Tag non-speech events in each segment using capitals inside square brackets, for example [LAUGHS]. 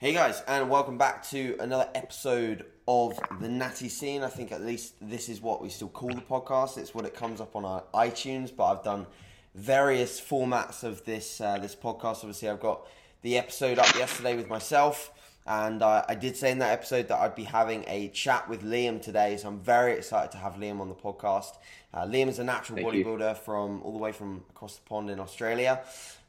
Hey guys, and welcome back to another episode of the Natty Scene. I think at least this is what we still call the podcast. It's what it comes up on our iTunes, but I've done various formats of this uh, this podcast. Obviously, I've got the episode up yesterday with myself, and uh, I did say in that episode that I'd be having a chat with Liam today. So I'm very excited to have Liam on the podcast. Uh, Liam is a natural Thank you. bodybuilder from all the way from across the pond in Australia.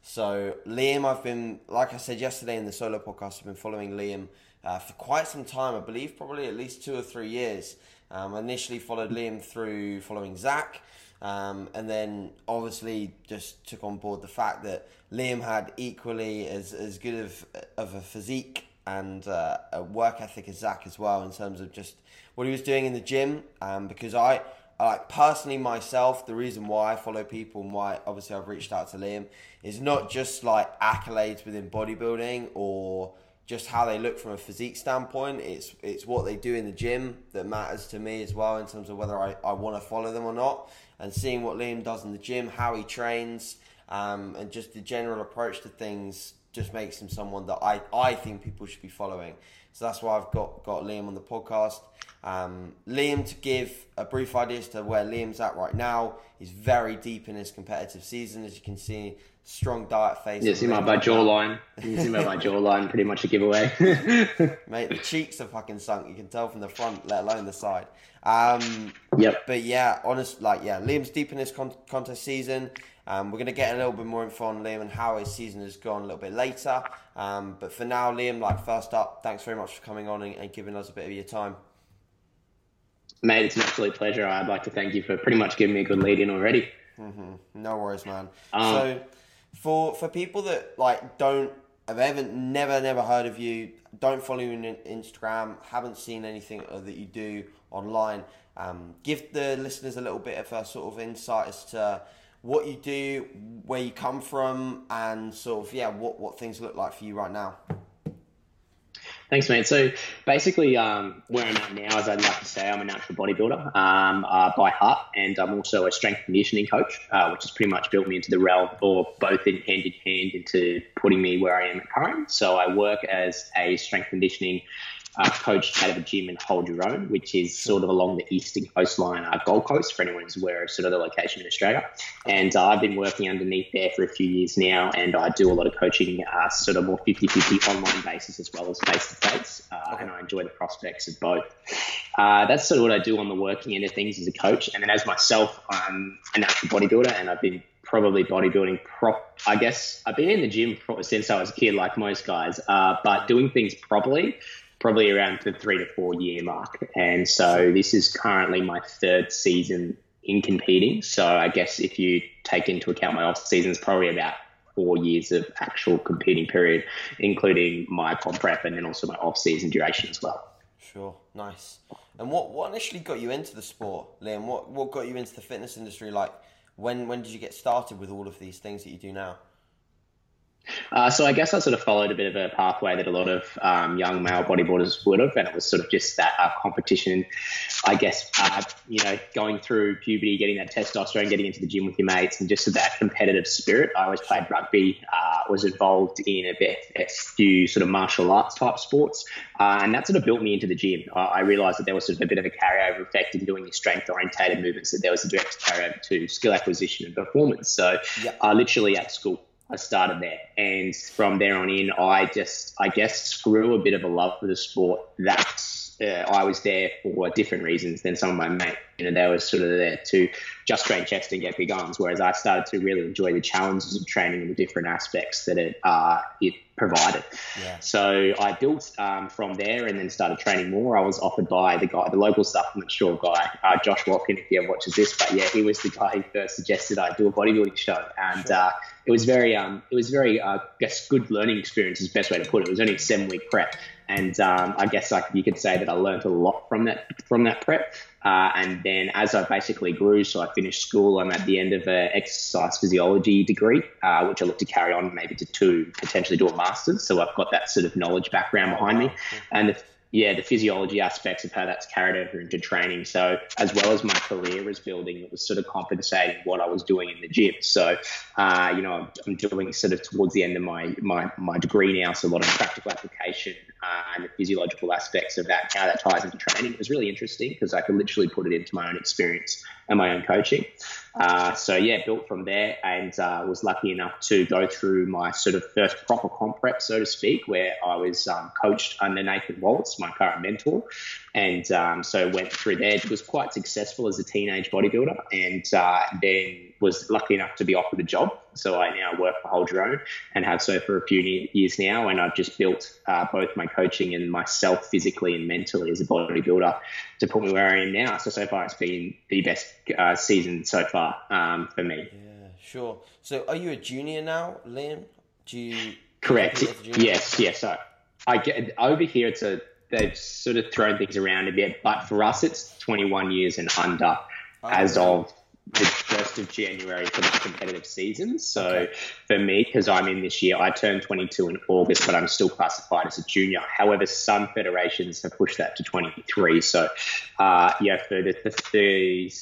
So Liam, I've been, like I said yesterday in the solo podcast, I've been following Liam uh, for quite some time. I believe probably at least two or three years. Um, I initially followed Liam through following Zach, um, and then obviously just took on board the fact that Liam had equally as, as good of, of a physique and uh, a work ethic as Zach as well in terms of just what he was doing in the gym. Um, because I, I like personally myself, the reason why I follow people and why obviously I've reached out to Liam is not just like accolades within bodybuilding or just how they look from a physique standpoint. It's it's what they do in the gym that matters to me as well in terms of whether I, I want to follow them or not. And seeing what Liam does in the gym, how he trains, um, and just the general approach to things just makes him someone that I, I think people should be following. So that's why I've got, got Liam on the podcast. Um, Liam, to give a brief idea as to where Liam's at right now, he's very deep in his competitive season. As you can see, strong diet face. Yeah, see my, my jawline. You see my, my jawline, pretty much a giveaway. [LAUGHS] Mate, the cheeks are fucking sunk. You can tell from the front, let alone the side. Um, yep. But yeah, honest, like yeah, Liam's deep in his con- contest season. Um, we're going to get a little bit more info on Liam and how his season has gone a little bit later. Um, but for now, Liam, like first up, thanks very much for coming on and, and giving us a bit of your time. Mate, it's an absolute pleasure. I'd like to thank you for pretty much giving me a good lead in already. Mm-hmm. No worries, man. Um, so, for for people that like don't have ever never never heard of you, don't follow you on Instagram, haven't seen anything that you do online, um, give the listeners a little bit of a sort of insight as to what you do, where you come from, and sort of yeah, what what things look like for you right now. Thanks, mate. So basically, um, where I'm at now, as I'd like to say, I'm a natural bodybuilder um, uh, by heart, and I'm also a strength conditioning coach, uh, which has pretty much built me into the realm, or both in hand in hand, into putting me where I am at current. So I work as a strength conditioning uh, coach out of a gym in Hold Your Own, which is sort of along the eastern coastline, uh, Gold Coast, for anyone who's aware of sort of the location in Australia. And uh, I've been working underneath there for a few years now, and I do a lot of coaching, uh, sort of more 50 50 online basis as well as face to face. And I enjoy the prospects of both. Uh, that's sort of what I do on the working end of things as a coach. And then as myself, I'm a natural bodybuilder, and I've been probably bodybuilding prop. I guess I've been in the gym since I was a kid, like most guys, uh, but doing things properly probably around the three to four year mark. And so this is currently my third season in competing. So I guess if you take into account my off season, probably about four years of actual competing period, including my comp prep and then also my off season duration as well. Sure, nice. And what, what initially got you into the sport, Liam? What what got you into the fitness industry? Like, when when did you get started with all of these things that you do now? Uh, so I guess I sort of followed a bit of a pathway that a lot of um, young male bodybuilders would have, and it was sort of just that uh, competition. I guess uh, you know going through puberty, getting that testosterone, getting into the gym with your mates, and just that competitive spirit. I always played rugby, uh, was involved in a, bit, a few sort of martial arts type sports, uh, and that sort of built me into the gym. I realised that there was sort of a bit of a carryover effect in doing the strength orientated movements. That there was a direct carryover to skill acquisition and performance. So, Yep. literally at school. I started there, and from there on in, I just, I guess, grew a bit of a love for the sport. That uh, I was there for different reasons than some of my mates. You know, they were sort of there to just train chest and get big arms, whereas I started to really enjoy the challenges of training and the different aspects that it uh, it provided. Yeah. So I built um, from there and then started training more. I was offered by the guy, the local supplement store guy, uh, Josh Watkin, if he ever watches this. But yeah, he was the guy who first suggested I do a bodybuilding show, and uh, it was very, um, it was very, uh, I guess, good learning experience is the best way to put it. It was only a seven week prep, and um, I guess like you could say that I learned a lot from that from that prep. Uh, and then as I basically grew, so I finished school, I'm at the end of an exercise physiology degree, uh, which I look to carry on maybe to two, potentially do a master's. So I've got that sort of knowledge background behind me. And the, yeah, the physiology aspects of how that's carried over into training. So, as well as my career was building, it was sort of compensating what I was doing in the gym. So, uh, you know, I'm doing sort of towards the end of my my, my degree now, so a lot of practical application uh, and the physiological aspects of that, how that ties into training. It was really interesting because I could literally put it into my own experience and my own coaching. Uh, so yeah, built from there and uh, was lucky enough to go through my sort of first proper comp prep, so to speak, where I was um, coached under Nathan Waltz, my current mentor, and um, so went through there. Was quite successful as a teenage bodybuilder, and uh, then was lucky enough to be offered a job. So I now work for Hold Your Own and have so for a few years now. And I've just built uh, both my coaching and myself physically and mentally as a bodybuilder to put me where I am now. So so far it's been the best uh, season so far um, for me. Yeah, sure. So are you a junior now, Liam? Do you correct? Yes, yes. So I get over here. It's a they've sort of thrown things around a bit, but for us it's 21 years and under oh, as of the first of January for the competitive season. So okay. for me, because I'm in this year, I turned 22 in August, but I'm still classified as a junior. However, some federations have pushed that to 23. So uh, yeah, for the, the,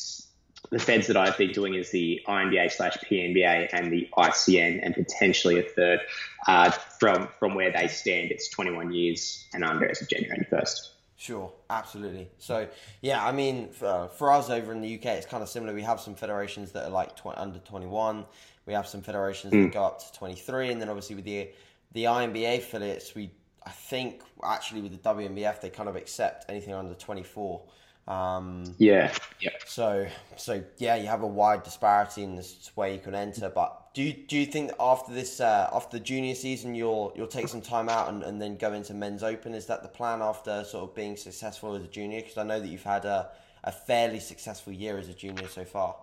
the feds that I've been doing is the INBA slash PNBA and the ICN, and potentially a third. Uh, from from where they stand, it's 21 years and under as of January 1st. Sure, absolutely. So, yeah, I mean, for, for us over in the UK, it's kind of similar. We have some federations that are like tw- under 21. We have some federations mm. that go up to 23. And then obviously with the the INBA affiliates, we I think actually with the WNBF, they kind of accept anything under 24. Um, yeah. Yeah. So, so yeah, you have a wide disparity in this way you can enter, but do you, do you think after this uh, after the junior season you'll you'll take some time out and, and then go into men's open? Is that the plan after sort of being successful as a junior? Because I know that you've had a, a fairly successful year as a junior so far.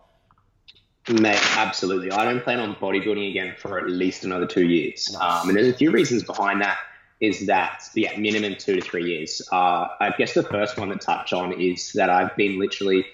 Mate, absolutely. I don't plan on bodybuilding again for at least another two years. Nice. Um, and there's a few reasons behind that. Is that yeah, minimum two to three years. Uh, I guess the first one to touch on is that I've been literally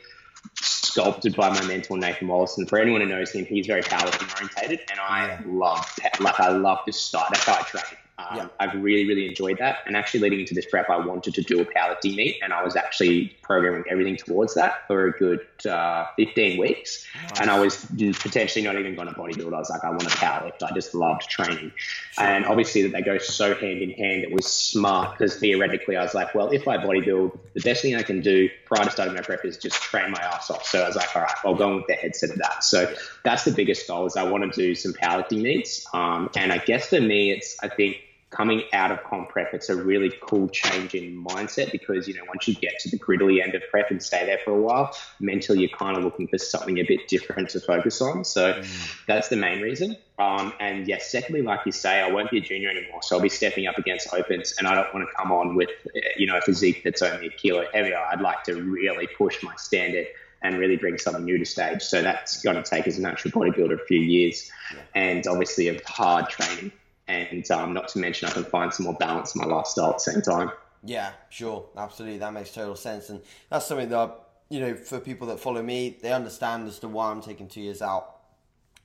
sculpted by my mentor Nathan Wallace. For anyone who knows him, he's very powerlifting orientated, and I love like I love to start. That's how I train. Um, yeah. I've really, really enjoyed that. And actually, leading into this prep, I wanted to do a powerlifting meet, and I was actually programming everything towards that for a good uh, 15 weeks. Nice. And I was potentially not even going to bodybuild. I was like, I want to powerlift. I just loved training. Sure. And obviously, that they go so hand in hand. It was smart because theoretically, I was like, well, if I bodybuild, the best thing I can do prior to starting my prep is just train my ass off. So I was like, all right, I'll go with the headset of that. So that's the biggest goal is I want to do some powerlifting meets. Um, and I guess for me, it's I think coming out of comp prep, it's a really cool change in mindset because, you know, once you get to the griddly end of prep and stay there for a while, mentally you're kind of looking for something a bit different to focus on. So mm. that's the main reason. Um, and yes, secondly, like you say, I won't be a junior anymore. So I'll be stepping up against opens and I don't want to come on with, you know, a physique that's only a kilo heavier. I'd like to really push my standard and really bring something new to stage. So that's going to take as a natural bodybuilder a few years and obviously of hard training and um, not to mention I can find some more balance in my lifestyle at the same time. Yeah, sure, absolutely, that makes total sense, and that's something that you know for people that follow me, they understand as to why I'm taking two years out.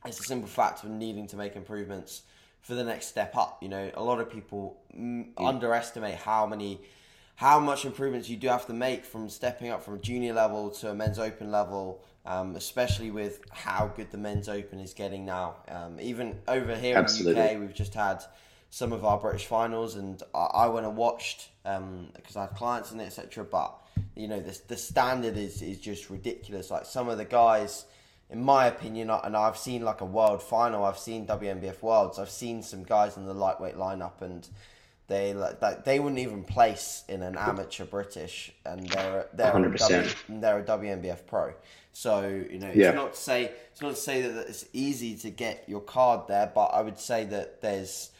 It's a simple fact of needing to make improvements for the next step up. You know, a lot of people mm. underestimate how many how much improvements you do have to make from stepping up from junior level to a men's open level, um, especially with how good the men's open is getting now. Um, even over here Absolutely. in the UK, we've just had some of our British finals, and I, I went and watched because um, I had clients in it, etc. But you know, the the standard is is just ridiculous. Like some of the guys. In my opinion, and I've seen like a world final, I've seen WNBF Worlds, I've seen some guys in the lightweight lineup, and they like they wouldn't even place in an amateur British, and they're they're 100%. A they're a WNBF pro. So you know, it's yeah. not to say it's not to say that it's easy to get your card there, but I would say that there's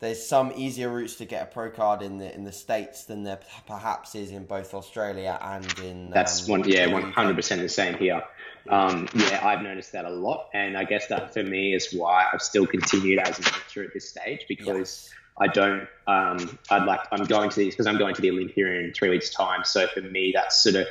there's some easier routes to get a pro card in the in the states than there perhaps is in both Australia and in. That's um, one, yeah, one hundred percent the same here. Um, yeah, I've noticed that a lot, and I guess that for me is why I've still continued as an amateur at this stage because. Yes I don't. Um, I'd like. I'm going to these because I'm going to the Olympia in three weeks' time. So for me, that's sort of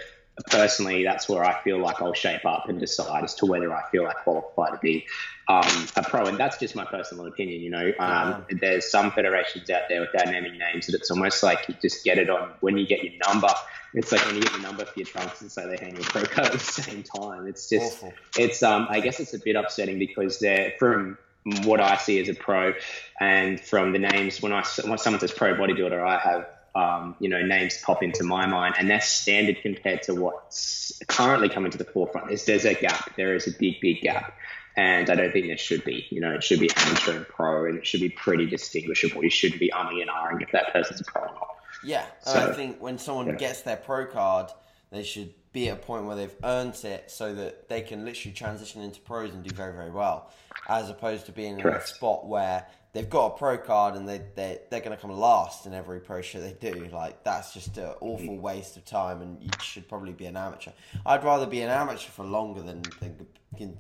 personally, that's where I feel like I'll shape up and decide as to whether I feel I qualify to be um, a pro. And that's just my personal opinion. You know, um, yeah. there's some federations out there without naming names that it's almost like you just get it on when you get your number. It's like when you get your number for your trunks and say they hand you a pro card at the same time. It's just, Awful. it's um, I guess it's a bit upsetting because they're from what I see as a pro, and from the names when I when someone says pro bodybuilder, I have um, you know, names pop into my mind, and that's standard compared to what's currently coming to the forefront. There's, there's a gap. There is a big, big gap. And I don't think there should be. You know, it should be amateur and pro, and it should be pretty distinguishable. You shouldn't be umming and ahhing if that person's a pro or not. Yeah, so, I think when someone yeah. gets their pro card, they should be at a point where they've earned it so that they can literally transition into pros and do very, very well, as opposed to being Correct. in a spot where they've got a pro card and they, they, they're going to come last in every pro show they do. Like, that's just an awful mm. waste of time, and you should probably be an amateur. I'd rather be an amateur for longer than, than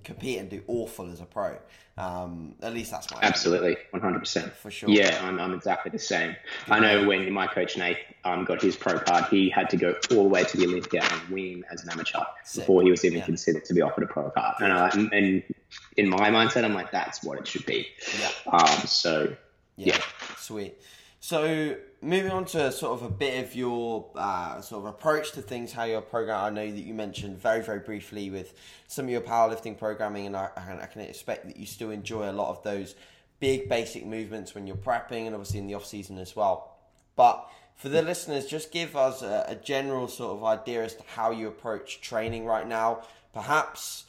compete and do awful as a pro. Um, at least that's my absolutely one hundred percent for sure. Yeah, I'm, I'm exactly the same. I know when my coach Nate um, got his pro card, he had to go all the way to the Olympia and win as an amateur Sick. before he was even yeah. considered to be offered a pro card. And, uh, and in my mindset, I'm like, that's what it should be. Yeah. Um, so yeah. yeah. Sweet. So moving on to sort of a bit of your uh, sort of approach to things, how your program. I know that you mentioned very very briefly with some of your powerlifting programming, and I, I can expect that you still enjoy a lot of those big basic movements when you're prepping, and obviously in the off season as well. But for the listeners, just give us a, a general sort of idea as to how you approach training right now. Perhaps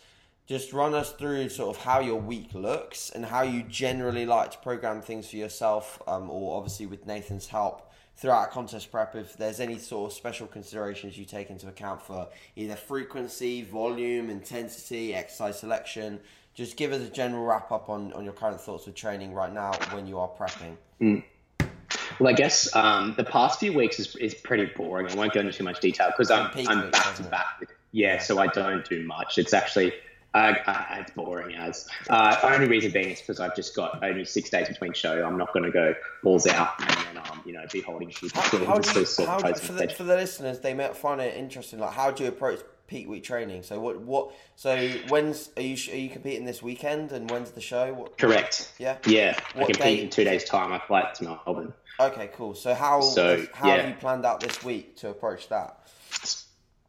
just run us through sort of how your week looks and how you generally like to program things for yourself, um, or obviously with Nathan's help throughout contest prep. If there's any sort of special considerations you take into account for either frequency, volume, intensity, exercise selection, just give us a general wrap up on, on your current thoughts with training right now when you are prepping. Mm. Well, I guess um, the past few weeks is, is pretty boring. I won't go into too much detail because I'm, I'm back to back. Yeah, so I don't do much. It's actually uh, uh, it's boring as. Uh, only reason being is because I've just got only six days between show. I'm not going to go balls out and then um, you know be holding people. How, how do you, how for, the, for the listeners, they might find it interesting. Like, how do you approach peak week training? So what what? So when's are you are you competing this weekend and when's the show? What, Correct. Yeah. Yeah. What I compete day? in two days' time. I fly to Melbourne. Okay, cool. So how so, how yeah. have you planned out this week to approach that?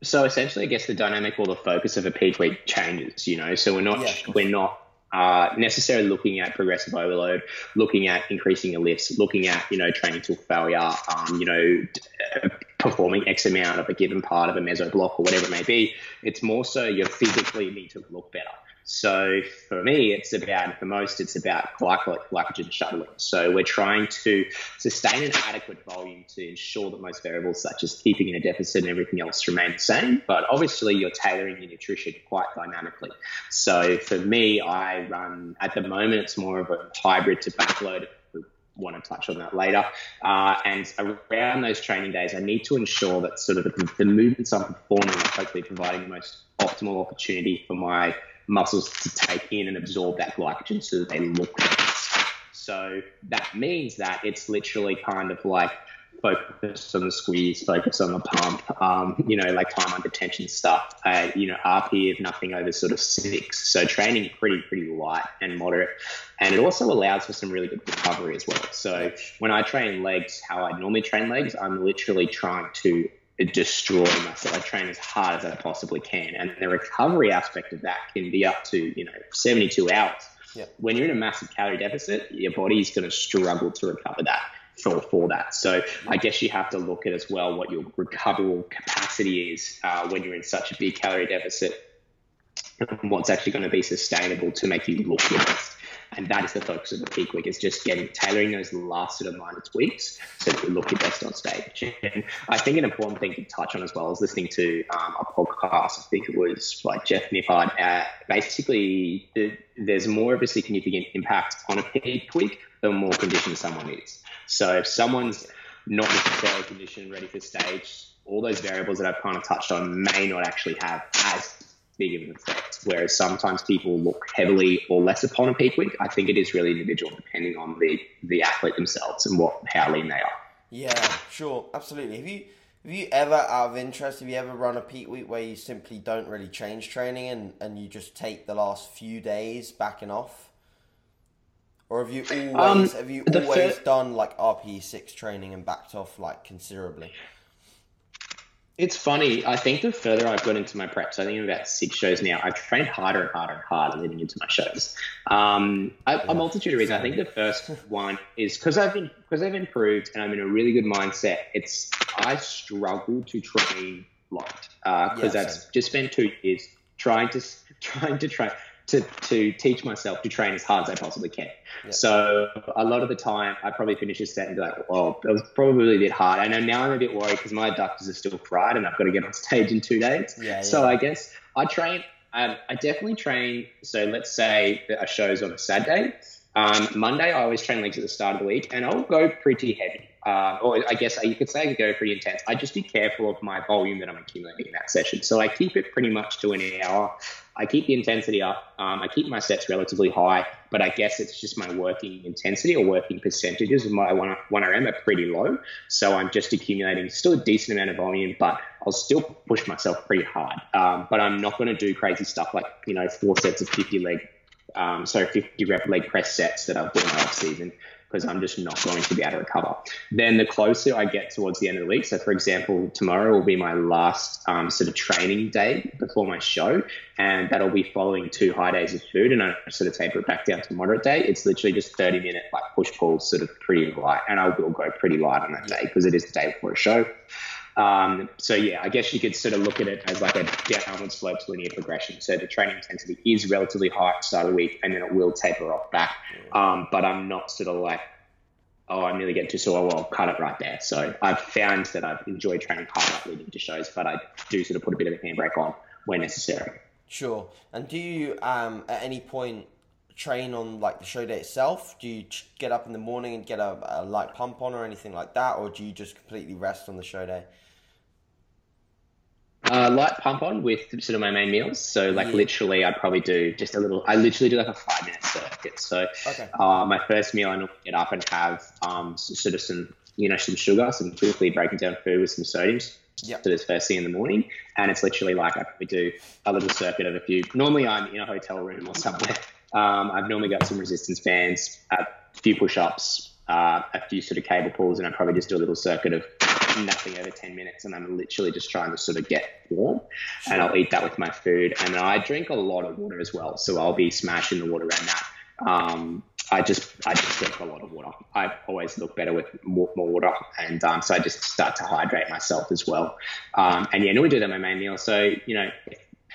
So essentially, I guess the dynamic or the focus of a peak week changes. You know, so we're not yeah, we're not uh, necessarily looking at progressive overload, looking at increasing your lifts, looking at you know training to failure, um, you know uh, performing X amount of a given part of a meso block or whatever it may be. It's more so you physically need to look better. So for me, it's about, for most, it's about glycogen shuttling. So we're trying to sustain an adequate volume to ensure that most variables, such as keeping in a deficit and everything else, remain the same. But obviously, you're tailoring your nutrition quite dynamically. So for me, I run, at the moment, it's more of a hybrid to backload want to touch on that later. Uh, and around those training days, I need to ensure that sort of the, the movements I'm performing are hopefully providing the most optimal opportunity for my muscles to take in and absorb that glycogen so that they look nice. So that means that it's literally kind of like focus on the squeeze, focus on the pump, um, you know, like time under tension stuff. Uh, you know, RPE of nothing over sort of six. So training pretty, pretty light and moderate. And it also allows for some really good recovery as well. So when I train legs, how I normally train legs, I'm literally trying to destroy myself. I train as hard as I possibly can. And the recovery aspect of that can be up to, you know, 72 hours. Yep. When you're in a massive calorie deficit, your body's going to struggle to recover that for, for that. So I guess you have to look at as well what your recoverable capacity is uh, when you're in such a big calorie deficit and what's actually going to be sustainable to make you look your best. And that is the focus of the peak week is just getting tailoring those last sort of minor tweaks so that you look your best on stage. And I think an important thing to touch on as well is listening to um, a podcast. I think it was by Jeff Nippard. Uh, basically, the, there's more of a significant impact on a peak week the more conditioned someone is. So if someone's not necessarily conditioned, ready for stage, all those variables that I've kind of touched on may not actually have as big of an effect. Whereas sometimes people look heavily or less upon a peak week. I think it is really individual depending on the the athlete themselves and what how lean they are. Yeah, sure, absolutely. Have you Have you ever, out of interest, have you ever run a peak week where you simply don't really change training and, and you just take the last few days backing off? Or have you always um, have you always fir- done like RPE six training and backed off like considerably? It's funny. I think the further I've got into my preps, I think I'm about six shows now. I've trained harder and harder and harder leading into my shows. Um, a, a multitude of reasons. I think the first one is because I've been because I've improved and I'm in a really good mindset. It's I struggle to train light because uh, yeah, I've just spent two years trying to [LAUGHS] trying to train to, to teach myself to train as hard as I possibly can. Yep. So a lot of the time, I probably finish a set and be like, "Well, that was probably a bit hard." I know now I'm a bit worried because my adductors are still fried, and I've got to get on stage in two days. Yeah, so. I guess I train. Um, I definitely train. So let's say that a show's on a Saturday. Um, Monday, I always train legs at the start of the week, and I'll go pretty heavy. Uh, or I guess you could say I could go pretty intense. I just be careful of my volume that I'm accumulating in that session. So I keep it pretty much to an hour. I keep the intensity up. Um, I keep my sets relatively high, but I guess it's just my working intensity or working percentages of my 1RM are pretty low. So I'm just accumulating still a decent amount of volume, but I'll still push myself pretty hard. Um, but I'm not going to do crazy stuff like, you know, four sets of 50 leg, um, so 50 rep leg press sets that I've done off season because I'm just not going to be able to recover. Then the closer I get towards the end of the week, so for example, tomorrow will be my last um, sort of training day before my show, and that'll be following two high days of food, and I sort of taper it back down to moderate day. It's literally just 30 minute like push pull, sort of pretty light, and I will go pretty light on that day because it is the day before a show. Um, so yeah, I guess you could sort of look at it as like a downward slope to linear progression. So the training intensity is relatively high at the start of the week, and then it will taper off back. Um, but I'm not sort of like, oh, I'm nearly getting too sore. Well, I'll cut it right there. So I've found that I've enjoyed training hard leading to shows, but I do sort of put a bit of a handbrake on where necessary. Sure. And do you um, at any point train on like the show day itself? Do you get up in the morning and get a, a light pump on or anything like that, or do you just completely rest on the show day? Uh, light pump on with sort of my main meals. So like yeah. literally, I'd probably do just a little. I literally do like a five minute circuit. So okay. uh, my first meal, I normally get up and have um, sort of some you know some sugar, some quickly breaking down food with some sodium. Yeah. So this first thing in the morning, and it's literally like I probably do a little circuit of a few. Normally, I'm in a hotel room or somewhere. Um, I've normally got some resistance bands, a few push ups, uh, a few sort of cable pulls, and I probably just do a little circuit of nothing over 10 minutes and I'm literally just trying to sort of get warm and I'll eat that with my food. And I drink a lot of water as well. So I'll be smashing the water around that. Um, I just I just drink a lot of water. I always look better with more, more water, and um, so I just start to hydrate myself as well. Um, and yeah, normally do that my main meal. So you know,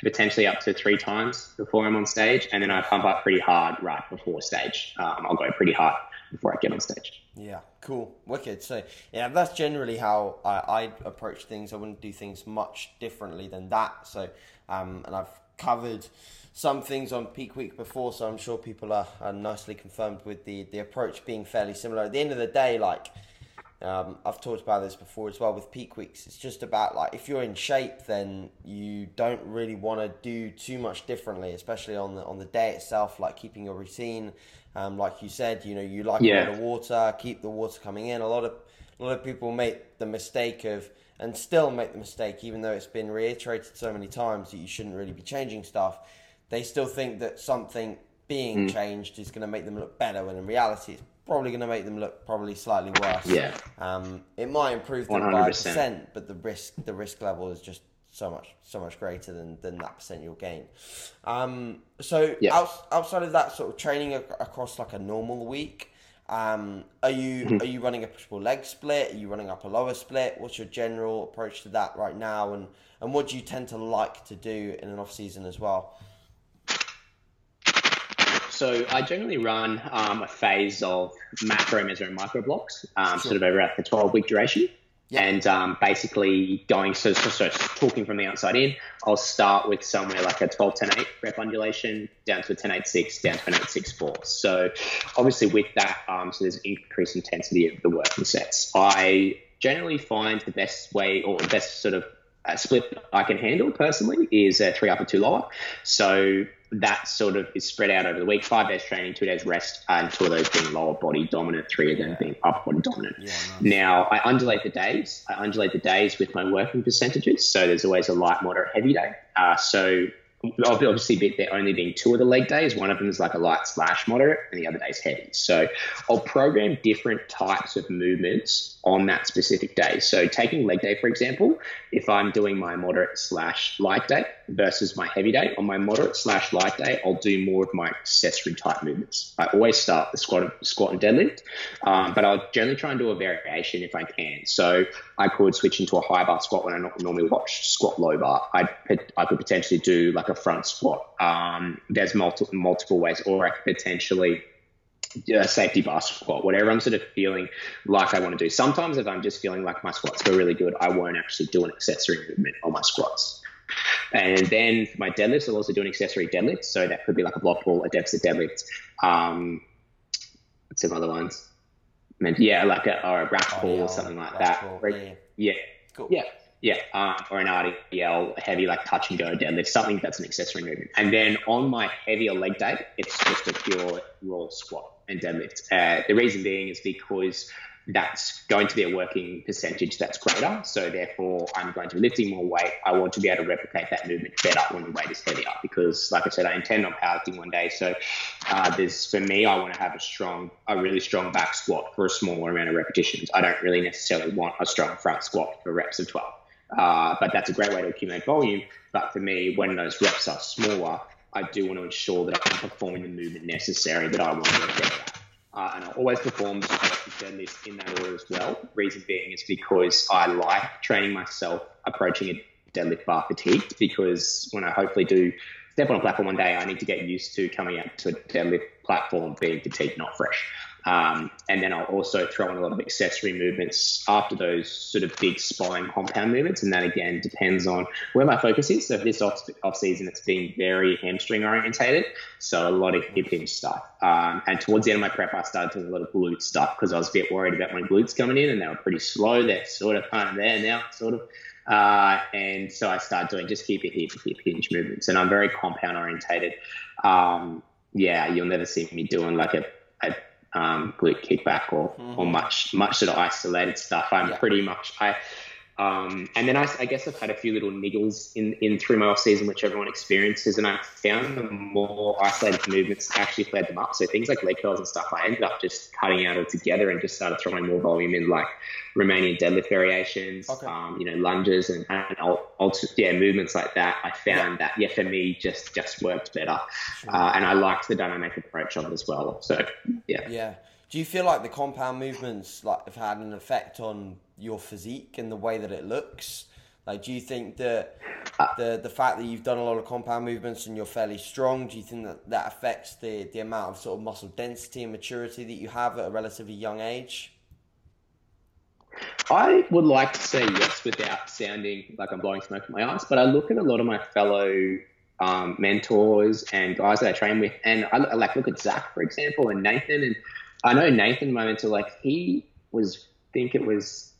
potentially up to three times before I'm on stage, and then I pump up pretty hard right before stage. Um, I'll go pretty hard before I get on stage. Yeah, cool, wicked. So yeah, that's generally how I, I approach things. I wouldn't do things much differently than that. So um, and I've covered some things on peak week before, so I'm sure people are, are nicely confirmed with the the approach being fairly similar. At the end of the day, like. Um, I've talked about this before as well with peak weeks. It's just about like if you're in shape, then you don't really want to do too much differently, especially on the on the day itself. Like keeping your routine, um, like you said, you know, you like yeah. a lot of water, keep the water coming in. A lot of a lot of people make the mistake of and still make the mistake, even though it's been reiterated so many times that you shouldn't really be changing stuff. They still think that something being mm. changed is going to make them look better, when in reality, it's probably going to make them look probably slightly worse. Yeah. Um, it might improve them 100%. by a percent, but the risk the risk level is just so much so much greater than, than that percent you'll gain. Um, so yeah. out, outside of that sort of training across like a normal week, um, are you mm-hmm. are you running a push pull leg split? Are you running up a lower split? What's your general approach to that right now? And and what do you tend to like to do in an off season as well? So I generally run um, a phase of macro, meso, and micro blocks, um, sure. sort of over the 12 week duration. Yep. And um, basically going, so, so, so, talking from the outside in, I'll start with somewhere like a 12 10 8 rep undulation down to a 10 8 6, down to an 8 6 4. So obviously, with that, um, so there's increased intensity of the working sets. I generally find the best way or the best sort of uh, split I can handle personally is a three upper, two lower. So that sort of is spread out over the week. Five days training, two days rest, and two of those being lower body dominant, three of them being upper body dominant. Yeah, nice. Now I undulate the days. I undulate the days with my working percentages. So there's always a light, moderate, heavy day. Uh, so obviously there only being two of the leg days. One of them is like a light slash moderate, and the other day is heavy. So I'll program different types of movements on that specific day. So taking leg day, for example, if I'm doing my moderate slash light day versus my heavy day, on my moderate slash light day, I'll do more of my accessory type movements. I always start the squat, squat and deadlift, um, but I'll generally try and do a variation if I can. So I could switch into a high bar squat when I normally watch squat low bar. I I could potentially do like a front squat. Um, there's multiple multiple ways, or I could potentially a safety bar squat, whatever I'm sort of feeling like I want to do. Sometimes if I'm just feeling like my squats go really good, I won't actually do an accessory movement on my squats. And then for my deadlifts, I'll also do an accessory deadlift. So that could be like a block pull, a deficit deadlift, um, what's some other ones. Yeah, like a, or a rack oh, pull yeah, or something like that. Pull, yeah. yeah. Cool. Yeah. Yeah, um, or an RDL, heavy like touch and go deadlift, something that's an accessory movement. And then on my heavier leg day, it's just a pure raw squat and deadlift. Uh, the reason being is because that's going to be a working percentage that's greater. So therefore, I'm going to be lifting more weight. I want to be able to replicate that movement better when the weight is heavier because, like I said, I intend on powerlifting one day. So uh, there's for me, I want to have a strong, a really strong back squat for a smaller amount of repetitions. I don't really necessarily want a strong front squat for reps of 12. Uh, but that's a great way to accumulate volume. But for me, when those reps are smaller, I do want to ensure that I'm performing the movement necessary that I want to get at. Uh, and I always perform deadlift in that order as well. Reason being is because I like training myself approaching a deadlift bar fatigued because when I hopefully do step on a platform one day, I need to get used to coming out to a deadlift platform being fatigued, not fresh. Um, and then I'll also throw in a lot of accessory movements after those sort of big spine compound movements. And that again depends on where my focus is. So for this off, off season, it's been very hamstring orientated. So a lot of hip hinge stuff. Um, and towards the end of my prep, I started doing a lot of glute stuff because I was a bit worried about my glutes coming in and they were pretty slow. They're sort of kind of there now, sort of. Uh, and so I started doing just it hip, hip hinge movements. And I'm very compound orientated. Um, yeah, you'll never see me doing like a um, glute kickback or, mm-hmm. or much much sort of isolated stuff. I'm yeah. pretty much I um, and then I, I, guess I've had a few little niggles in, in through my off season, which everyone experiences, and I found the more isolated movements actually flared them up. So things like leg curls and stuff, I ended up just cutting out altogether and just started throwing more volume in, like Romanian deadlift variations, okay. um, you know, lunges and, and alter, yeah, movements like that. I found that yeah, for me, just just worked better, uh, and I liked the dynamic approach of it as well. So yeah, yeah. Do you feel like the compound movements like have had an effect on your physique and the way that it looks? Like, do you think that the the fact that you've done a lot of compound movements and you're fairly strong, do you think that that affects the the amount of sort of muscle density and maturity that you have at a relatively young age? I would like to say yes without sounding like I'm blowing smoke in my eyes, but I look at a lot of my fellow um, mentors and guys that I train with, and I, I like look at Zach, for example, and Nathan, and I know Nathan my mentor, like he was, think it was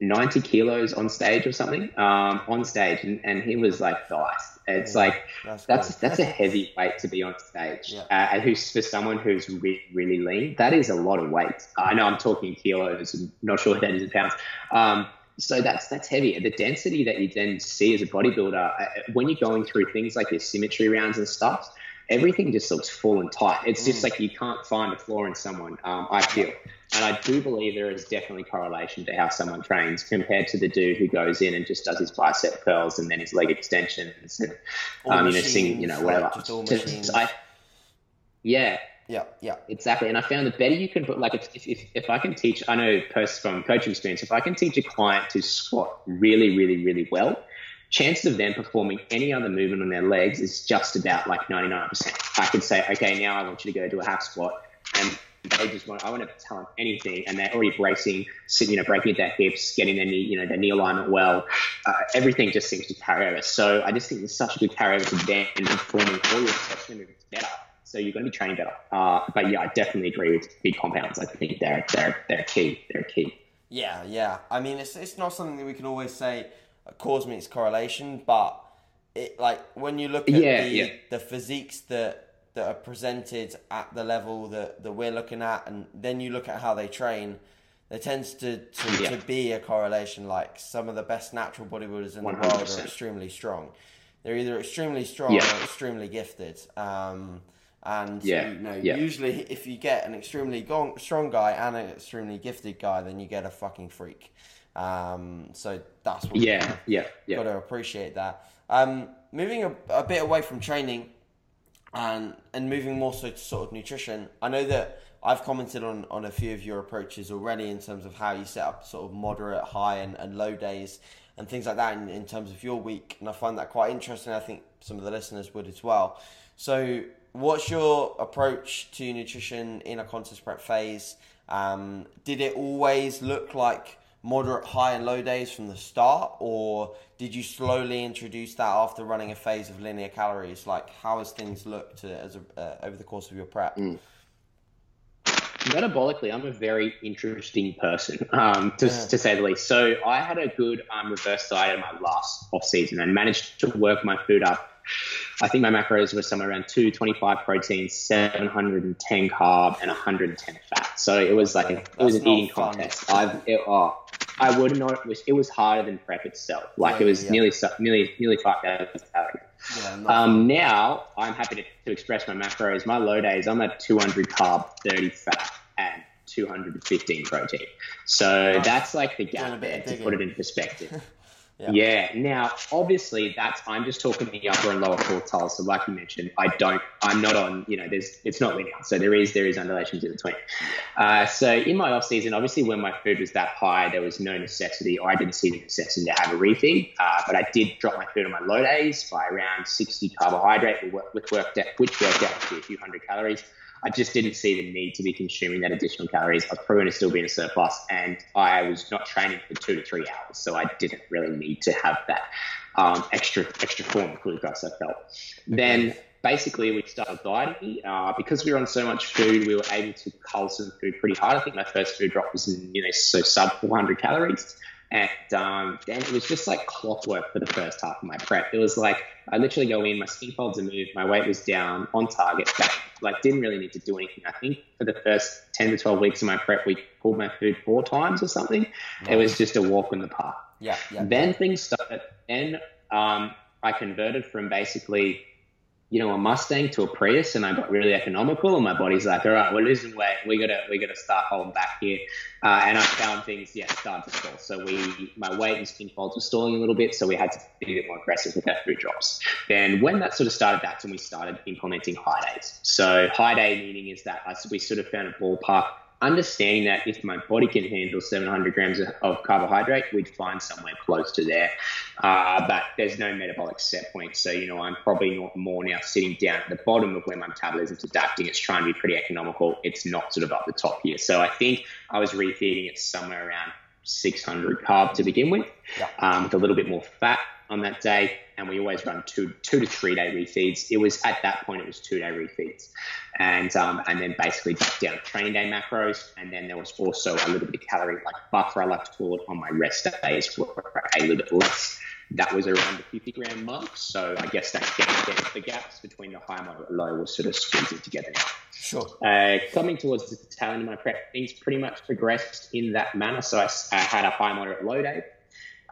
90 kilos on stage or something, um, on stage, and, and he was like diced. It's yeah, like that's that's, that's a [LAUGHS] heavy weight to be on stage, yeah. uh, and who's for someone who's really, really lean, that is a lot of weight. I know I'm talking kilos, I'm not sure what that is in pounds. Um, so that's that's heavy. The density that you then see as a bodybuilder uh, when you're going through things like your symmetry rounds and stuff, everything just looks full and tight. It's mm. just like you can't find a flaw in someone. Um, I feel, and I do believe there is definitely correlation to how someone trains compared to the dude who goes in and just does his bicep curls and then his leg extensions and um, you know, sing, you know, whatever. Just, I, yeah. Yeah, yeah, exactly. And I found the better you can put, like, if, if, if I can teach, I know from coaching experience, if I can teach a client to squat really, really, really well, chances of them performing any other movement on their legs is just about like 99%. I could say, okay, now I want you to go do a half squat, and they just want, I want to tell them anything, and they're already bracing, you know, breaking at their hips, getting their knee, you know, their knee alignment well. Uh, everything just seems to carry over. So I just think there's such a good carryover to them in performing all your section movements better. So you're going to be training better. Uh, but yeah, I definitely agree with big compounds. I think they're they're they're key. They're key. Yeah, yeah. I mean, it's it's not something that we can always say cause meets correlation, but it like when you look at Yeah, the yeah. the physiques that that are presented at the level that, that we're looking at, and then you look at how they train, there tends to to, Yeah. to be a correlation. Like some of the best natural bodybuilders in the world are extremely strong. They're either extremely strong Yeah. or extremely gifted. Um, and Yeah, you know, usually if you get an extremely gong- strong guy and an extremely gifted guy, then you get a fucking freak. Um, so that's what Yeah, yeah, yeah. got to appreciate that. Um, moving a, a bit away from training and and moving more so to sort of nutrition. I know that I've commented on, on a few of your approaches already in terms of how you set up sort of moderate, high, and, and low days and things like that in, in terms of your week. And I find that quite interesting. I think some of the listeners would as well. So, what's your approach to nutrition in a contest prep phase? Um, did it always look like moderate, high, and low days from the start, or did you slowly introduce that after running a phase of linear calories? Like, how has things looked uh, as a, uh, over the course of your prep? Metabolically, I'm a very interesting person, um, to, Yeah. to say the least. So I had a good um, reverse diet in my last off season and managed to work my food up. I think my macros were somewhere around 225 protein, 710 carb, and 110 fat. So it was like a, it was an eating fun. contest. I've, it, oh, I would not. It was, it was harder than prep itself. Like Yeah, it was yeah. nearly nearly nearly 5,000 calories. Yeah, Um, now I'm happy to, to express my macros. My low days, I'm at 200 carb, 30 fat, and 215 protein. So Nice. that's like the gap there to put it in perspective. [LAUGHS] Yeah. Now, obviously, that's I'm just talking the upper and lower quartiles. So, like you mentioned, I don't. I'm not on. You know, there's. It's not linear. So there is there is undulations in between. Uh, so in my off season, obviously, when my food was that high, there was no necessity, I didn't see the necessity to have a refeed. Uh, but I did drop my food on my low days by around 60 carbohydrate, which worked out, which worked out to be a few hundred calories. I just didn't see the need to be consuming that additional calories. I was probably going to still be in a surplus, and I was not training for two to three hours, so I didn't really need to have that um, extra extra form of glucose. I felt. Then basically we started dieting uh, because we were on so much food. We were able to cull some food pretty hard. I think my first food drop was in you know so sub 400 calories. And um, then it was just like clockwork for the first half of my prep. It was like I literally go in, my skin folds are moved, my weight was down, on target, bang. Like didn't really need to do anything. I think for the first 10 to 12 weeks of my prep, we pulled my food four times or something. It was just a walk in the park. Yeah, yeah. Then things started. Then um, I converted from basically, you know, a Mustang to a Prius, and I got really economical. And my body's like, all right, we're losing weight. We gotta, we gotta start holding back here. Uh, and I found things, yeah, started to stall. So we, my weight and skin folds were stalling a little bit, so we had to be a bit more aggressive with our food drops. Then when that sort of started, that's when we started implementing high days. So high day meaning is that us- we sort of found a ballpark understanding that if my body can handle 700 grams of- carbohydrate, we'd find somewhere close to there. Uh, but there's no metabolic set point. So, you know, I'm probably not more now sitting down at the bottom of where my metabolism's adapting. It's trying to be pretty economical. It's not sort of up the top here. So I think I was refeeding it somewhere around 600 carb to begin with, Yeah. um, with a little bit more fat on that day. And we always run two, two to three day refeeds. It was at that point, it was two day refeeds and um, and then basically back down training day macros. And then there was also a little bit of calorie like buffer, I like to call it, on my rest days were a little bit less. That was around the 50 gram mark. So I guess that gap, the gaps between the high, moderate, low was sort of squeezing together now. Sure. Uh, coming towards the tail end of my prep, things pretty much progressed in that manner. So I had a high, moderate, low day.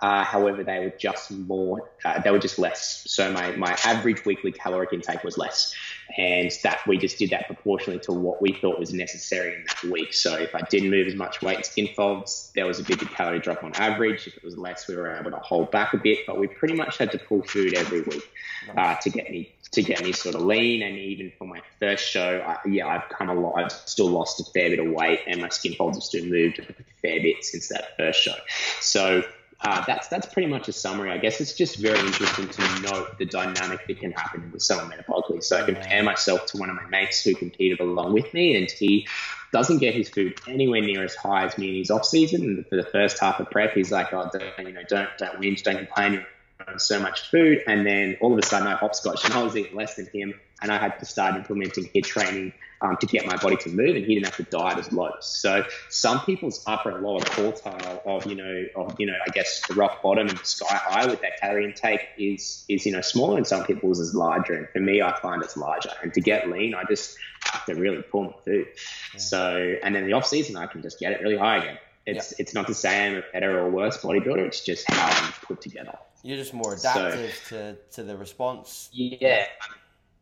Uh, however, they were just more, uh, they were just less. So my, my average weekly caloric intake was less. And that we just did that proportionally to what we thought was necessary in that week. So if I didn't move as much weight in skin folds, there was a bigger calorie drop on average. If it was less, we were able to hold back a bit. But we pretty much had to pull food every week uh, to get me to get me sort of lean. And even for my first show, I, yeah, I've come a lot. I've still lost a fair bit of weight, and my skin folds have still moved a fair bit since that first show. So. Uh, that's that's pretty much a summary. I guess it's just very interesting to note the dynamic that can happen with someone metabolically. So I compare myself to one of my mates who competed along with me, and he doesn't get his food anywhere near as high as me in his off season. And for the first half of prep, he's like, "Oh, don't, you know, don't don't whinge, don't complain. So much food, and then all of a sudden I hopscotched and I was eating less than him, and I had to start implementing HIIT training um, to get my body to move, and he didn't have to diet as low. So some people's upper and lower quartile of you know of you know I guess the rock bottom and the sky high with that calorie intake is is you know smaller, and some people's is larger. And for me, I find it's larger. And to get lean, I just have to really pull my food. Yeah. So and then the off season, I can just get it really high again. It's yeah. it's not to say I'm a better or worse bodybuilder. It's just how I'm put together. You're just more adaptive so, to, to the response. Yeah,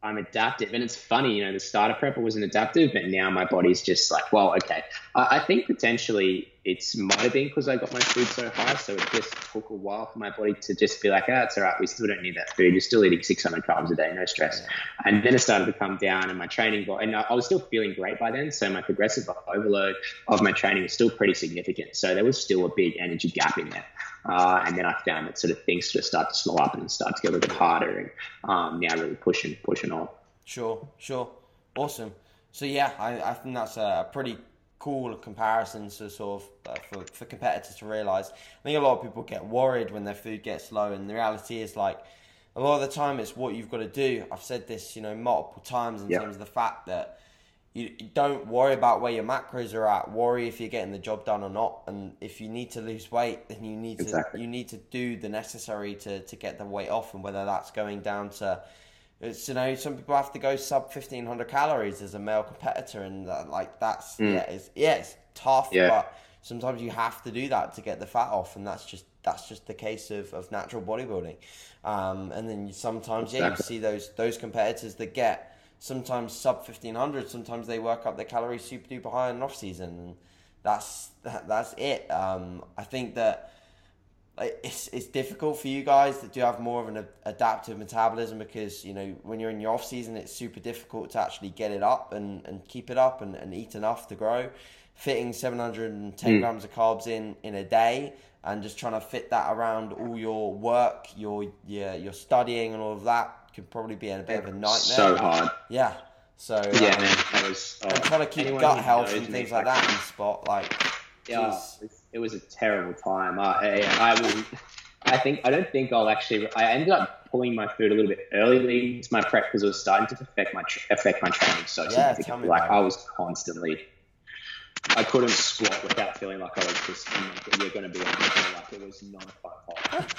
I'm adaptive. And it's funny, you know, the starter prepper wasn't adaptive, but now my body's just like, well, okay. I, I think potentially it's might have been because I got my food so high, so it just took a while for my body to just be like, ah, it's all right, we still don't need that food. You're still eating 600 carbs a day, no stress. And then it started to come down, and my training, got, and I was still feeling great by then, so my progressive overload of my training was still pretty significant. So there was still a big energy gap in there. Uh, and then I found that sort of things sort of start to slow up and start to get a little bit harder, and um, now really pushing pushing on. Sure, sure, awesome. So yeah, I, I think that's a pretty cool comparison to sort of uh, for, for competitors to realize. I think a lot of people get worried when their food gets low, and the reality is like a lot of the time it's what you've got to do. I've said this, you know, multiple times in yep. terms of the fact that you, don't worry about where your macros are at. Worry if you're getting the job done or not. And if you need to lose weight, then you need exactly. to you need to do the necessary to to get the weight off. And whether that's going down to it's you know some people have to go sub fifteen hundred calories as a male competitor, and that, like that's mm. yeah it's yeah it's tough, yeah. but sometimes you have to do that to get the fat off, and that's just that's just the case of, of natural bodybuilding. Um, and then sometimes exactly. yeah you see those those competitors that get sometimes sub 1500 sometimes they work up their calories super duper high in off season and that's that, that's it um, i think that it's it's difficult for you guys that do have more of an adaptive metabolism because you know when you're in your off season it's super difficult to actually get it up and, and keep it up and, and eat enough to grow fitting 710 mm. grams of carbs in in a day and just trying to fit that around all your work your your, your studying and all of that could probably be a bit of a nightmare. So hard. Yeah. So yeah, um, was. Uh, trying to keep gut health and things like that in spot, like. Yeah, it was a terrible time. I, I, I was. I think I don't think I'll actually. I ended up pulling my food a little bit early into my prep because it was starting to affect my affect my training so yeah, significantly. Like I was constantly. I couldn't squat without feeling like I was just you're going to be like it was not a fun.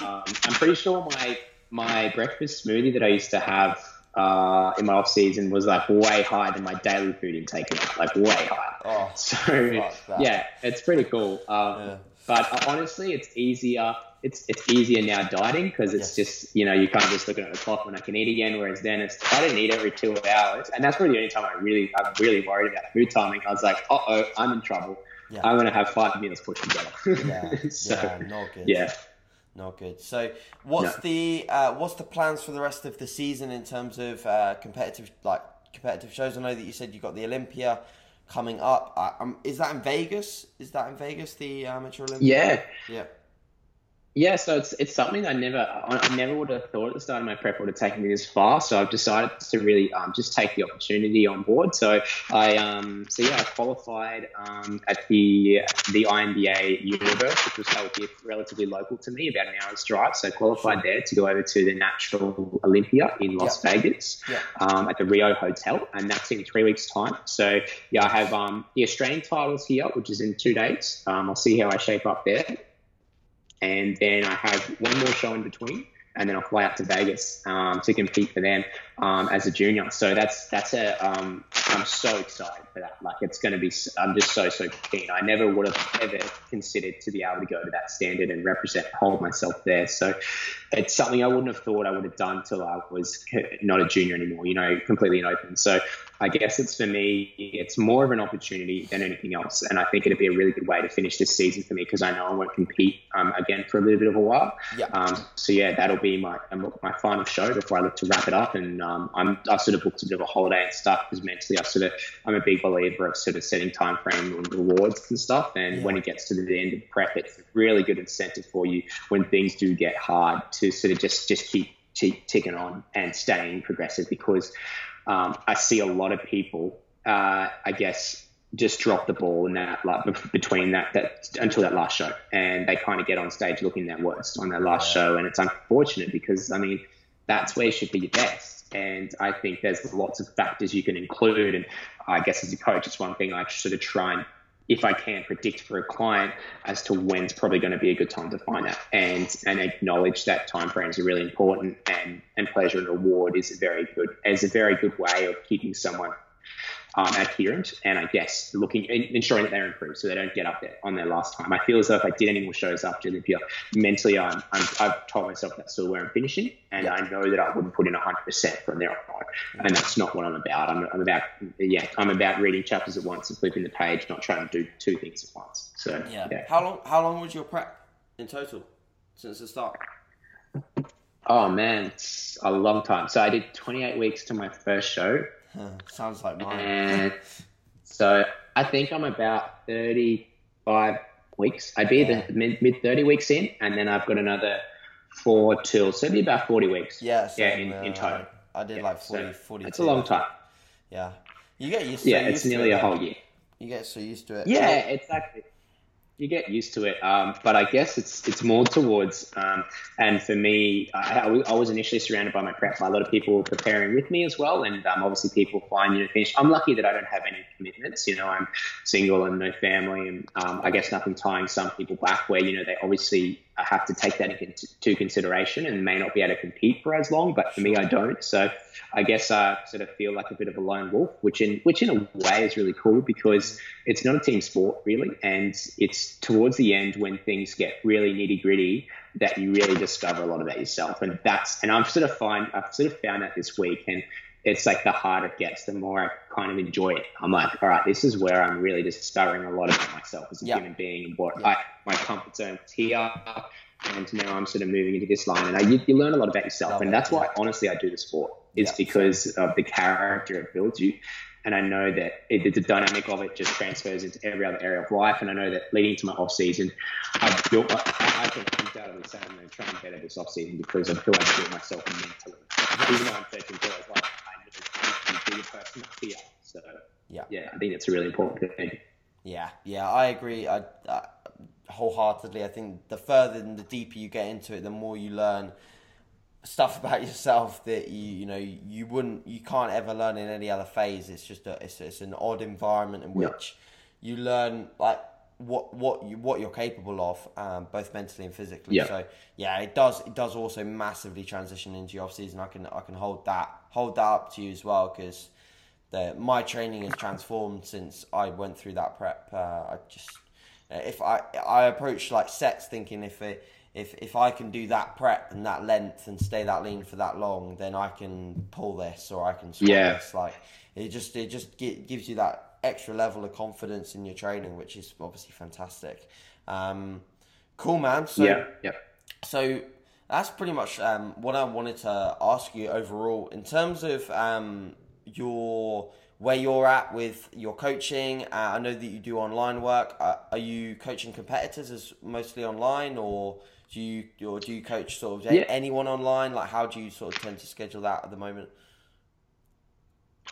[LAUGHS] Um, I'm pretty sure my my breakfast smoothie that I used to have uh, in my off season was like way higher than my daily food intake, like way higher. Oh, so yeah, it's pretty cool. Um, yeah. But uh, honestly, it's easier. It's it's easier now dieting because it's yes. just you know you can't just look at the clock when I can eat again. Whereas then it's I didn't eat every two hours, and that's really the only time I really I'm really worried about food timing. I was like, uh oh, I'm in trouble. Yeah. I'm gonna have five minutes put together. yeah, [LAUGHS] so, yeah, not good. Yeah. Not good. So, what's no. the uh, what's the plans for the rest of the season in terms of uh, competitive like competitive shows? I know that you said you got the Olympia coming up. Uh, um, is that in Vegas? Is that in Vegas the amateur Olympia? Yeah. Yeah. Yeah, so it's it's something I never I never would have thought at the start of my prep would have taken me this far. So I've decided to really um, just take the opportunity on board. So I um so yeah I qualified um, at the the INBA Universe, which was held here relatively local to me, about an hour's drive. So I qualified there to go over to the Natural Olympia in Las yep. Vegas yep. Um, at the Rio Hotel, and that's in three weeks' time. So yeah, I have um, the Australian titles here, which is in two days. Um, I'll see how I shape up there and then I have one more show in between, and then I'll fly out to Vegas um, to compete for them um, as a junior. So that's that's a um, I'm so excited for that. Like it's going to be I'm just so so keen. I never would have ever considered to be able to go to that standard and represent hold myself there. So it's something I wouldn't have thought I would have done till I was not a junior anymore. You know, completely in open. So I guess it's for me, it's more of an opportunity than anything else. And I think it'd be a really good way to finish this season for me because I know I won't compete um, again for a little bit of a while. Yeah. Um, so yeah, that'll be my my final show before I look to wrap it up. And um, I'm I've sort of booked a bit of a holiday and stuff because mentally I sort of I'm a big believer of sort of setting time frame and rewards and stuff. And yeah. when it gets to the end of prep, it's a really good incentive for you when things do get hard to sort of just just keep ticking on and staying progressive. Because um, I see a lot of people, uh, I guess, just drop the ball in that like between that that until that last show, and they kind of get on stage looking their worst on their last show, and it's unfortunate because I mean that's where you should be your best, and I think there's lots of factors you can include, and I guess as a coach, it's one thing I sort of try and if I can predict for a client as to when's probably going to be a good time to find that and and acknowledge that time frames are really important and and pleasure and reward is a very good is a very good way of keeping someone um, adherent and I guess looking ensuring that they're improved so they don't get up there on their last time. I feel as though if I did any more shows after Olympia, mentally I'm, i have told myself that's still where I'm finishing and I know that I wouldn't put in 100% from there on. And that's not what I'm about. I'm, I'm, about yeah, I'm about reading chapters at once and flipping the page, not trying to do two things at once. So yeah. yeah. How long how long was your prep in total since the start? Oh man, it's a long time. So I did 28 weeks to my first show sounds like mine. And so I think I'm about 35 weeks. I'd be yeah. the mid, mid 30 weeks in, and then I've got another four till, so it'd be about 40 weeks. Yeah, yeah, in, uh, in total. I did yeah, like 40, so 40. It's a long time. Yeah. You get used to it. Yeah, it's nearly a whole year. You get so used to it. Yeah, exactly you get used to it. Um, but I guess it's it's more towards, um, and for me, I, I, was initially surrounded by my prep by a lot of people preparing with me as well, and um, obviously people find you know finish. I'm lucky that I don't have any commitments. You know, I'm single and no family, and um, I guess nothing tying some people back. Where you know they obviously have to take that into consideration and may not be able to compete for as long. But for me, I don't. So I guess I sort of feel like a bit of a lone wolf, which in which in a way is really cool because it's not a team sport really, and it's towards the end when things get really nitty gritty that you really discover a lot about yourself, and that's and I've sort of find I've sort of found that this week, and it's like the harder it gets, the more I kind of enjoy it. I'm like, all right, this is where I'm really discovering a lot about myself as a yep. human being and what yep. I, my comfort zone here. And now I'm sort of moving into this line, and I, you, you learn a lot about yourself, and that's why honestly I do the sport. It's yep. because of the character it builds you, and I know that it, the dynamic of it just transfers into every other area of life. And I know that leading to my off season, I've built. I, I can undoubtedly say I'm going to try and better this off season because of who I built myself mentally. Even though I'm 13 years like be a person fear. So yeah, yeah, I think it's a really important thing. Yeah, yeah, I agree. I, I, wholeheartedly. I think the further and the deeper you get into it, the more you learn stuff about [LAUGHS] yourself that you you know you wouldn't you can't ever learn in any other phase. It's just a it's, it's an odd environment in which yeah. you learn like what what you what you're capable of, um, both mentally and physically. Yeah. So yeah, it does it does also massively transition into your off season. I can I can hold that hold that up to you as well because the my training has transformed since I went through that prep. Uh, I just if I I approach like sets thinking if it if if I can do that prep and that length and stay that lean for that long, then I can pull this or I can yeah. this. Like it just it just gives you that extra level of confidence in your training, which is obviously fantastic. Um, cool, man. So, yeah, yeah. So that's pretty much um, what I wanted to ask you overall in terms of um, your where you're at with your coaching. Uh, I know that you do online work. Uh, are you coaching competitors as mostly online, or do you or do you coach sort of yeah. anyone online? Like, how do you sort of tend to schedule that at the moment?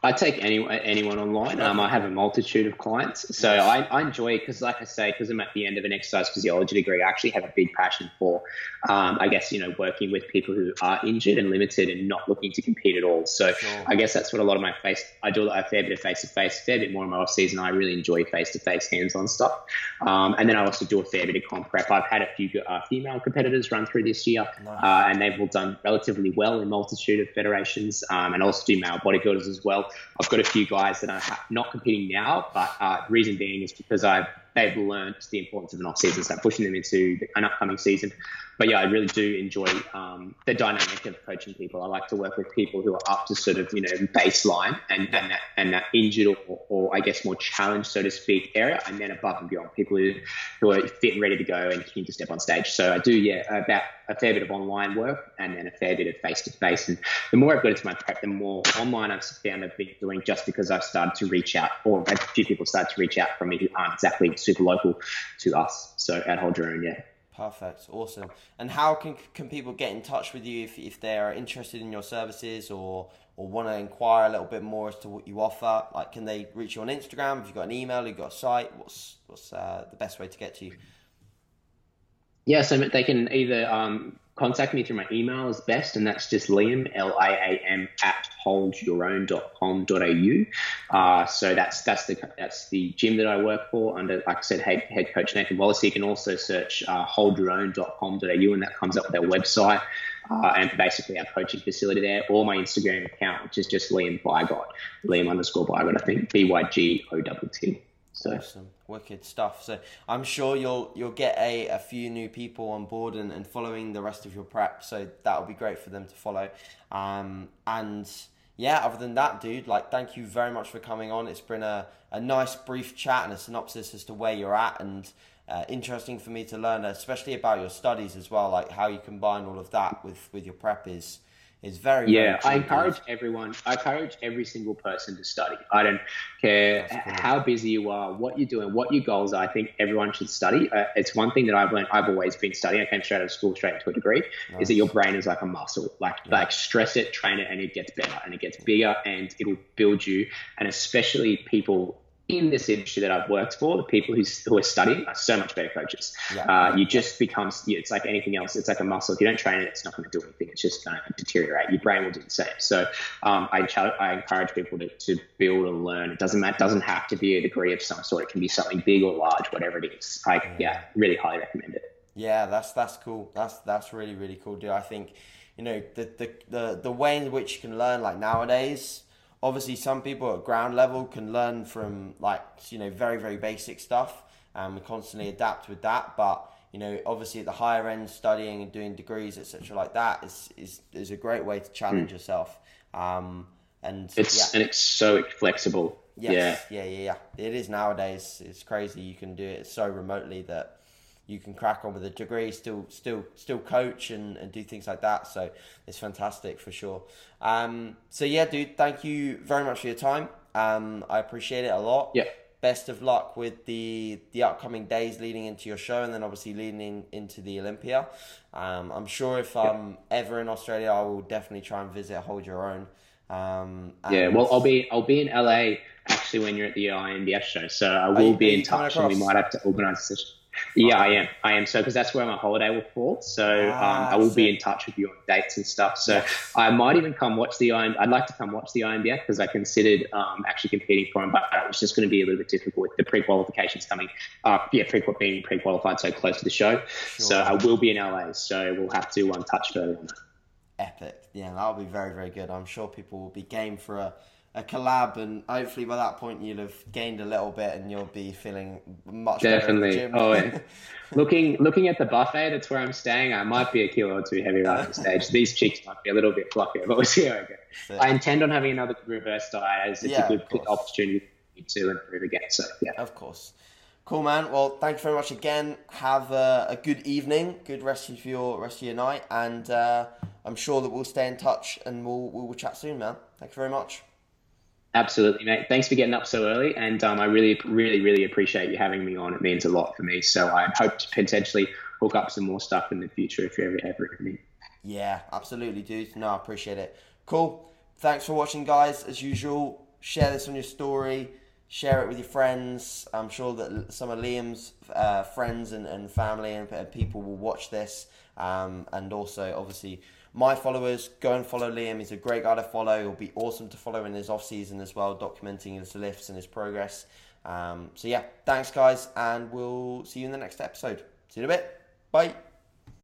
I take any, anyone online. Um, I have a multitude of clients. So I, I enjoy it because, like I say, because I'm at the end of an exercise physiology degree, I actually have a big passion for, um, I guess, you know, working with people who are injured and limited and not looking to compete at all. So sure. I guess that's what a lot of my face, I do a fair bit of face to face, a fair bit more in my off season. I really enjoy face to face, hands on stuff. Um, and then I also do a fair bit of comp prep. I've had a few uh, female competitors run through this year, nice. uh, and they've all done relatively well in multitude of federations, um, and also do male bodybuilders as well. I've got a few guys that are not competing now, but uh, reason being is because I've they've learned the importance of an off season, so pushing them into an upcoming season but yeah, I really do enjoy um, the dynamic of coaching people. I like to work with people who are up to sort of you know baseline and and that and that injured or, or I guess more challenged, so to speak, area, and then above and beyond people who who are fit and ready to go and keen to step on stage. So I do yeah about a fair bit of online work and then a fair bit of face to face. And the more I've got into my prep, the more online I've found I've been doing just because I've started to reach out, or a few people started to reach out from me who aren't exactly super local to us. So at Hold Your Own, yeah. Perfect, awesome. And how can can people get in touch with you if, if they're interested in your services or or want to inquire a little bit more as to what you offer? Like, can they reach you on Instagram? Have you got an email? Have you got a site? What's what's uh, the best way to get to you? Yeah, so they can either um, contact me through my email is best, and that's just Liam, L I A M, at holdyourown.com.au. Uh, so that's that's the that's the gym that I work for under, like I said, head, head coach Nathan Wallace. You can also search uh, holdyourown.com.au, and that comes up with our website. Uh, and basically our coaching facility there, or my Instagram account, which is just Liam Bygott, Liam underscore Bygott, I think, B Y G O T T. So. Awesome, wicked stuff. So I'm sure you'll you'll get a, a few new people on board and, and following the rest of your prep. So that'll be great for them to follow. Um, and yeah, other than that, dude, like thank you very much for coming on. It's been a, a nice brief chat and a synopsis as to where you're at and uh, interesting for me to learn, especially about your studies as well, like how you combine all of that with with your prep is is very yeah. Very I encourage everyone. I encourage every single person to study. I don't care cool. how busy you are, what you're doing, what your goals are. I think everyone should study. Uh, it's one thing that I've learned. I've always been studying. I came straight out of school, straight into a degree. Nice. Is that your brain is like a muscle. Like yeah. like stress it, train it, and it gets better and it gets bigger and it'll build you. And especially people in this industry that I've worked for, the people who, who are studying are so much better coaches. Yeah. Uh, you just become, it's like anything else. It's like a muscle. If you don't train it, it's not going to do anything. It's just going to deteriorate. Your brain will do the same. So um, I, I encourage people to, to build and learn. It doesn't matter, doesn't have to be a degree of some sort. It can be something big or large, whatever it is. I, yeah, yeah really highly recommend it. Yeah, that's that's cool. That's that's really really cool, dude. I think you know the the the, the way in which you can learn like nowadays obviously some people at ground level can learn from like you know very very basic stuff and we constantly adapt with that but you know obviously at the higher end studying and doing degrees etc like that is is, is a great way to challenge mm. yourself um, and it's yeah. and it's so flexible yes, yeah yeah yeah yeah it is nowadays it's crazy you can do it so remotely that you can crack on with a degree, still still still coach and, and do things like that. So it's fantastic for sure. Um, so yeah, dude, thank you very much for your time. Um, I appreciate it a lot. Yeah. Best of luck with the the upcoming days leading into your show, and then obviously leading in, into the Olympia. Um, I'm sure if I'm ever in Australia, I will definitely try and visit. Hold your own. Um, yeah, well, I'll be I'll be in LA actually when you're at the INBF show, so I will be in touch, and we might have to organise a session. Yeah, I am. I am. So, because that's where my holiday will fall. So, ah, um, I will be in touch with you on dates and stuff. So, yes. I might even come watch the IM. I'd like to come watch the INBF because I considered um, actually competing for them, but it was just going to be a little bit difficult with the pre qualifications coming. Uh, yeah, pre being pre qualified so close to the show. Sure. So, I will be in LA. So, we'll have to um, touch further on that. Epic. Yeah, that'll be very, very good. I'm sure people will be game for a a collab, and hopefully by that point you'll have gained a little bit, and you'll be feeling much better. definitely. Oh, yeah. [LAUGHS] looking looking at the buffet, that's where I'm staying. I might be a kilo or two heavier on the stage. [LAUGHS] These cheeks might be a little bit fluffier, but we'll see how I go. So, I intend on having another reverse diet as it's yeah, a good opportunity to improve again. So yeah, of course. Cool, man. Well, thank you very much again. Have a, a, good evening, good rest of your rest of your night, and uh, I'm sure that we'll stay in touch and we'll we'll chat soon, man. Thank you very much. Absolutely, mate. Thanks for getting up so early, and um, I really, really, really appreciate you having me on. It means a lot for me. So I hope to potentially hook up some more stuff in the future if you ever ever need. Yeah, absolutely, dude. No, I appreciate it. Cool. Thanks for watching, guys. As usual, share this on your story. Share it with your friends. I'm sure that some of Liam's uh, friends and, and family and, and, people will watch this. Um, and also, obviously my followers, go and follow Liam. He's a great guy to follow. He'll be awesome to follow in his off season as well, documenting his lifts and his progress. Um, so yeah, thanks guys, and we'll see you in the next episode. See you in a bit. Bye.